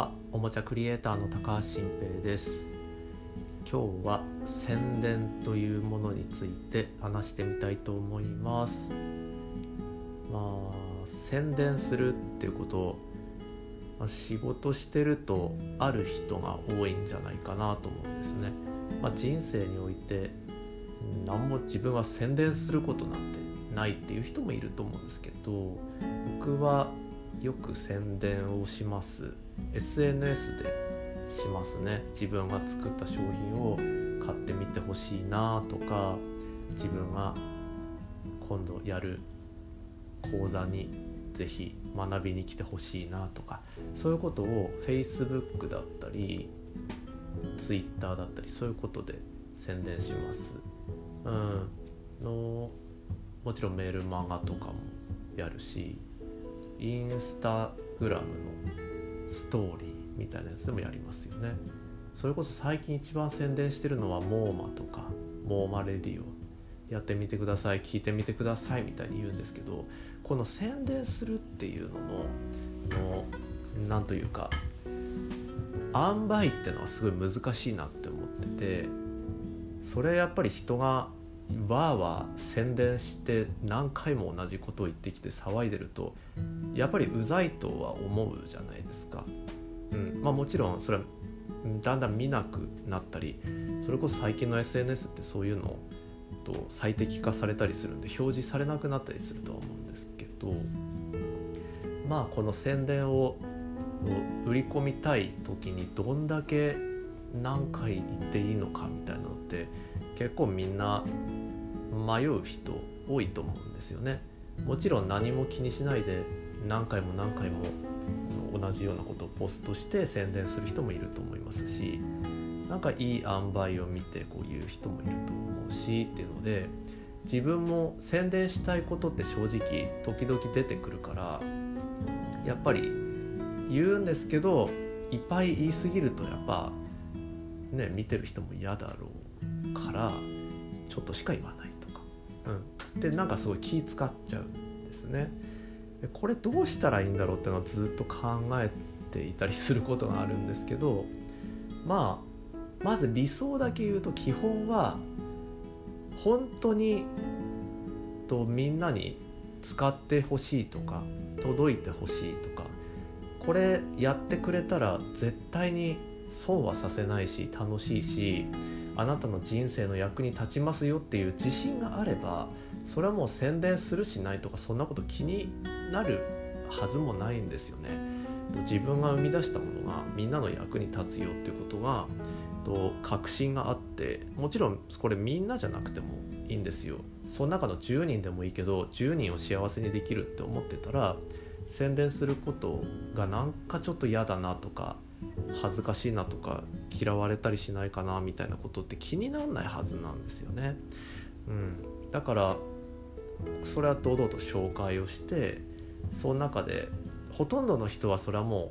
はおもちゃクリエイターの高橋新平です。今日は宣伝というものについて話してみたいと思います。まあ宣伝するっていうことを、まあ、仕事してるとある人が多いんじゃないかなと思うんですね、まあ、人生において何も自分は宣伝することなんてないっていう人もいると思うんですけど僕はよく宣伝をします。SNS でしますね。自分が作った商品を買ってみてほしいなとか自分が今度やる講座に是非学びに来てほしいなとかそういうことを Facebook だったり Twitter だったりそういうことで宣伝します。うん、のもちろんメールマガとかもやるしインスタグラムのストーリーみたいなやつでもやりますよね。それこそ最近一番宣伝してるのはモーマとかモーマレディオ。やってみてください聞いてみてくださいみたいに言うんですけどこの宣伝するっていうののの何というか塩梅ってのはすごい難しいなって思っててそれやっぱり人がわーわー宣伝して何回も同じことを言ってきて騒いでるとやっぱりうざいとは思うじゃないですか。うんまあ、もちろんそれはだんだん見なくなったりそれこそ最近の SNS ってそういうのと最適化されたりするんで表示されなくなったりするとは思うんですけどまあこの宣伝を売り込みたい時にどんだけ何回言っていいのかみたいなのって結構みんな迷う人多いと思うんですよね。もちろん何も気にしないで何回も何回も同じようなことをポストして宣伝する人もいると思いますしなんかいい塩梅を見てこういう人もいると思うしっていうので自分も宣伝したいことって正直時々出てくるからやっぱり言うんですけどいっぱい言い過ぎるとやっぱね見てる人も嫌だろうからちょっとしか言わないとか、うん、でなんかすごい気使っちゃうんですね。これどうしたらいいんだろうっていうのはずっと考えていたりすることがあるんですけどまあまず理想だけ言うと基本は本当にとみんなに使ってほしいとか届いてほしいとかこれやってくれたら絶対に損はさせないし楽しいしあなたの人生の役に立ちますよっていう自信があればそれはもう宣伝するしないとかそんなこと気になるはずもないんですよね。自分が生み出したものがみんなの役に立つよっていうことがと確信があってもちろんこれみんなじゃなくてもいいんですよ。その中の10人でもいいけど10人を幸せにできるって思ってたら宣伝することがなんかちょっと嫌だなとか恥ずかしいなとか嫌われたりしないかなみたいなことって気にならないはずなんですよね。うん、だからそれは堂々と紹介をしてその中でほとんどの人はそれはも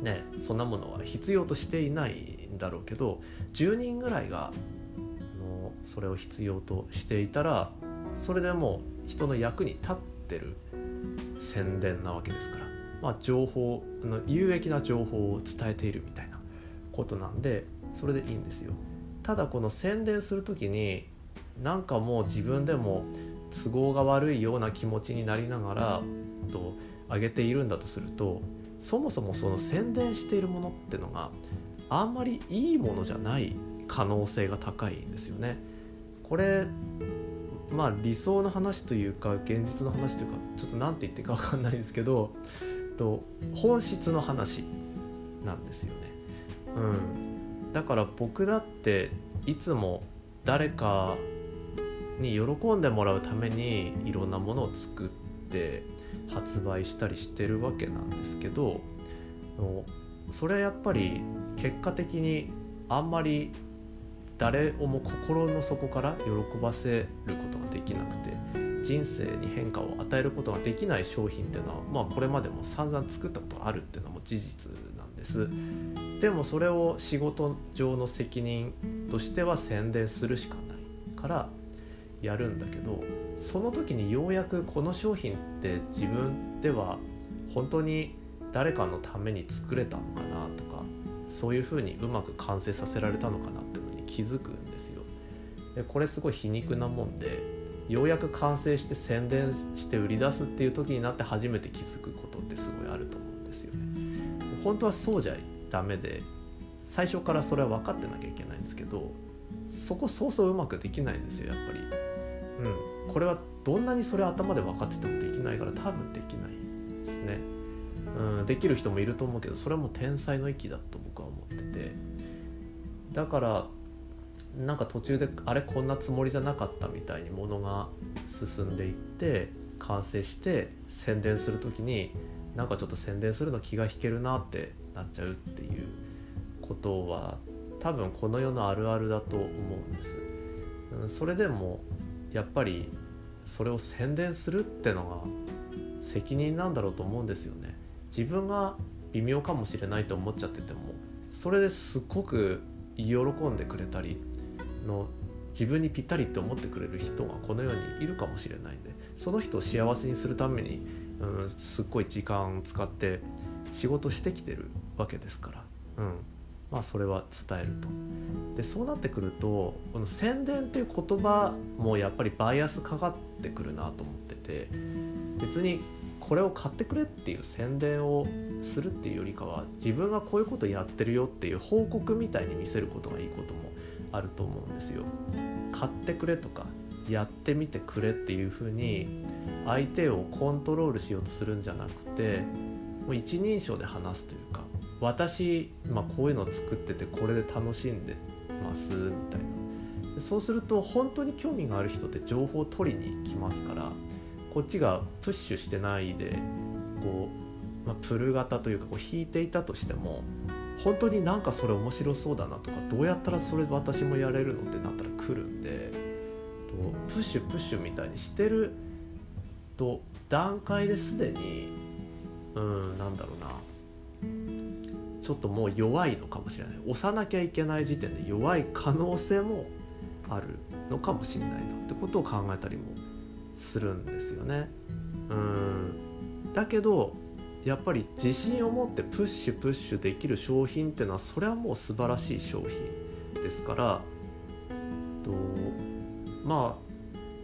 うねそんなものは必要としていないんだろうけど10人ぐらいがのそれを必要としていたらそれでもう人の役に立ってる宣伝なわけですから、まあ、情報あの有益な情報を伝えているみたいなことなんでそれでいいんですよ。ただこの宣伝する時になんかもう自分でも都合が悪いような気持ちになりながらと上げているんだとするとそもそもその宣伝しているものってのがあんまりいいものじゃない可能性が高いんですよね。これまあ理想の話というか現実の話というかちょっと何て言っていいか分かんないんですけどと本質の話なんですよね。うん、だから僕だっていつも誰かに喜んでもらうためにいろんなものを作って発売したりしてるわけなんですけどそれはやっぱり結果的にあんまり誰をも心の底から喜ばせることができなくて人生に変化を与えることができない商品っていうのは、まあ、これまでも散々作ったことあるっていうのも事実なんですでもそれを仕事上の責任としては宣伝するしかないからやるんだけどその時にようやくこの商品って自分では本当に誰かのために作れたのかなとかそういうふうにうまく完成させられたのかなっていうのに気づくんですよ。でこれすごい皮肉なもんでようやく完成して宣伝して売り出すっていう時になって初めて気づくことってすごいあると思うんですよね。本当はそうじゃダメで最初からそれは分かってなきゃいけないんですけどそこそうそううまくできないんですよやっぱり。うん、これはどんなにそれ頭で分かっててもできないから多分できないですね。うん、できる人もいると思うけどそれはもう天才の域だと僕は思っててだからなんか途中であれこんなつもりじゃなかったみたいにものが進んでいって完成して宣伝する時になんかちょっと宣伝するの気が引けるなってなっちゃうっていうことは多分この世のあるあるだと思うんです。それでもやっぱりそれを宣伝するってのが責任なんだろうと思うんですよね。自分が微妙かもしれないと思っちゃっててもそれですっごく喜んでくれたりの自分にぴったりって思ってくれる人がこの世にいるかもしれないんでその人を幸せにするために、うん、すっごい時間を使って仕事してきてるわけですから、うん、まあそれは伝えると。でそうなってくるとこの宣伝っていう言葉もやっぱりバイアスかかってくるなと思ってて別にこれを買ってくれっていう宣伝をするっていうよりかは自分がこういうことやってるよっていう報告みたいに見せることがいいこともあると思うんですよ。買ってくれとかやってみてくれっていうふうに相手をコントロールしようとするんじゃなくてもう一人称で話すというか私、まあ、こういうのを作っててこれで楽しんでますみたいなそうすると本当に興味がある人って情報を取りに来ますからこっちがプッシュしてないでこう、まあ、プル型というかこう引いていたとしても本当になんかそれ面白そうだなとかどうやったらそれ私もやれるのってなったら来るんでプッシュプッシュみたいにしてると段階ですでにうんなんだろうなちょっともう弱いのかもしれない押さなきゃいけない時点で弱い可能性もあるのかもしれないなってことを考えたりもするんですよね。うんだけどやっぱり自信を持ってプッシュプッシュできる商品っていうのはそれはもう素晴らしい商品ですからとまあ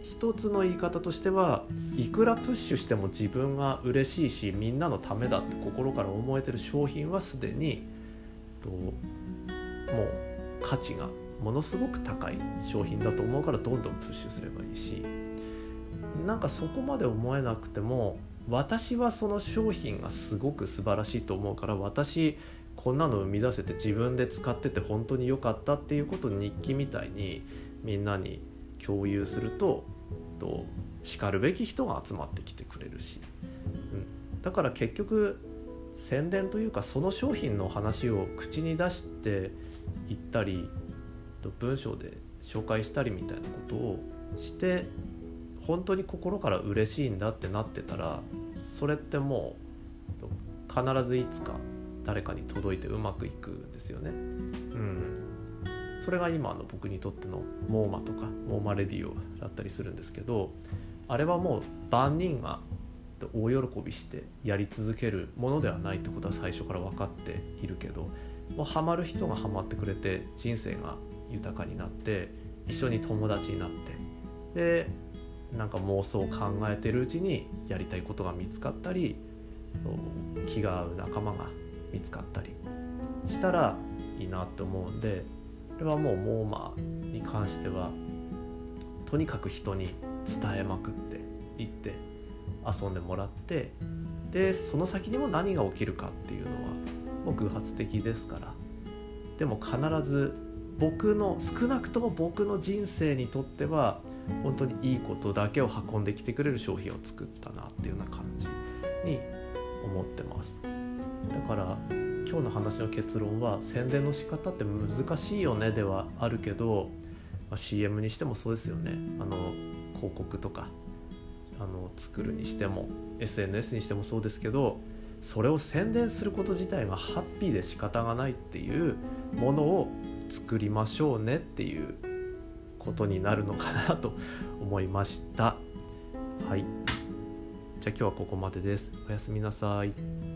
一つの言い方としてはいくらプッシュしても自分が嬉しいしみんなのためだって心から思えてる商品はすでにともう価値がものすごく高い商品だと思うからどんどんプッシュすればいいしなんかそこまで思えなくても私はその商品がすごく素晴らしいと思うから私こんなの生み出せて自分で使ってて本当に良かったっていうことを日記みたいにみんなに共有するととしかるべき人が集まってきてくれるし、うん、だから結局宣伝というかその商品の話を口に出していったり文章で紹介したりみたいなことをして本当に心から嬉しいんだってなってたらそれってもう必ずいつか誰かに届いてうまくいくんですよね。うん、それが今の僕にとってのモーマとかモーマレディオだったりするんですけどあれはもう万人が大喜びしてやり続けるものではないってことは最初から分かっているけどもうハマる人がハマってくれて人生が豊かになって一緒に友達になってでなんか妄想を考えてるうちにやりたいことが見つかったり気が合う仲間が見つかったりしたらいいなって思うんでこれはもうモーマーに関してはとにかく人に伝えまくっていって遊んでもらってでその先にも何が起きるかっていうのはもう偶発的ですから。でも必ず僕の少なくとも僕の人生にとっては本当にいいことだけを運んできてくれる商品を作ったなっていうような感じに思ってます。だから今日の話の結論は宣伝の仕方って難しいよねではあるけど、まあ、CM にしてもそうですよね。あの広告とかあの作るにしても SNS にしてもそうですけどそれを宣伝すること自体がハッピーで仕方がないっていうものを作りましょうねっていうことになるのかなと思いました。はい。じゃあ今日はここまでです。おやすみなさい。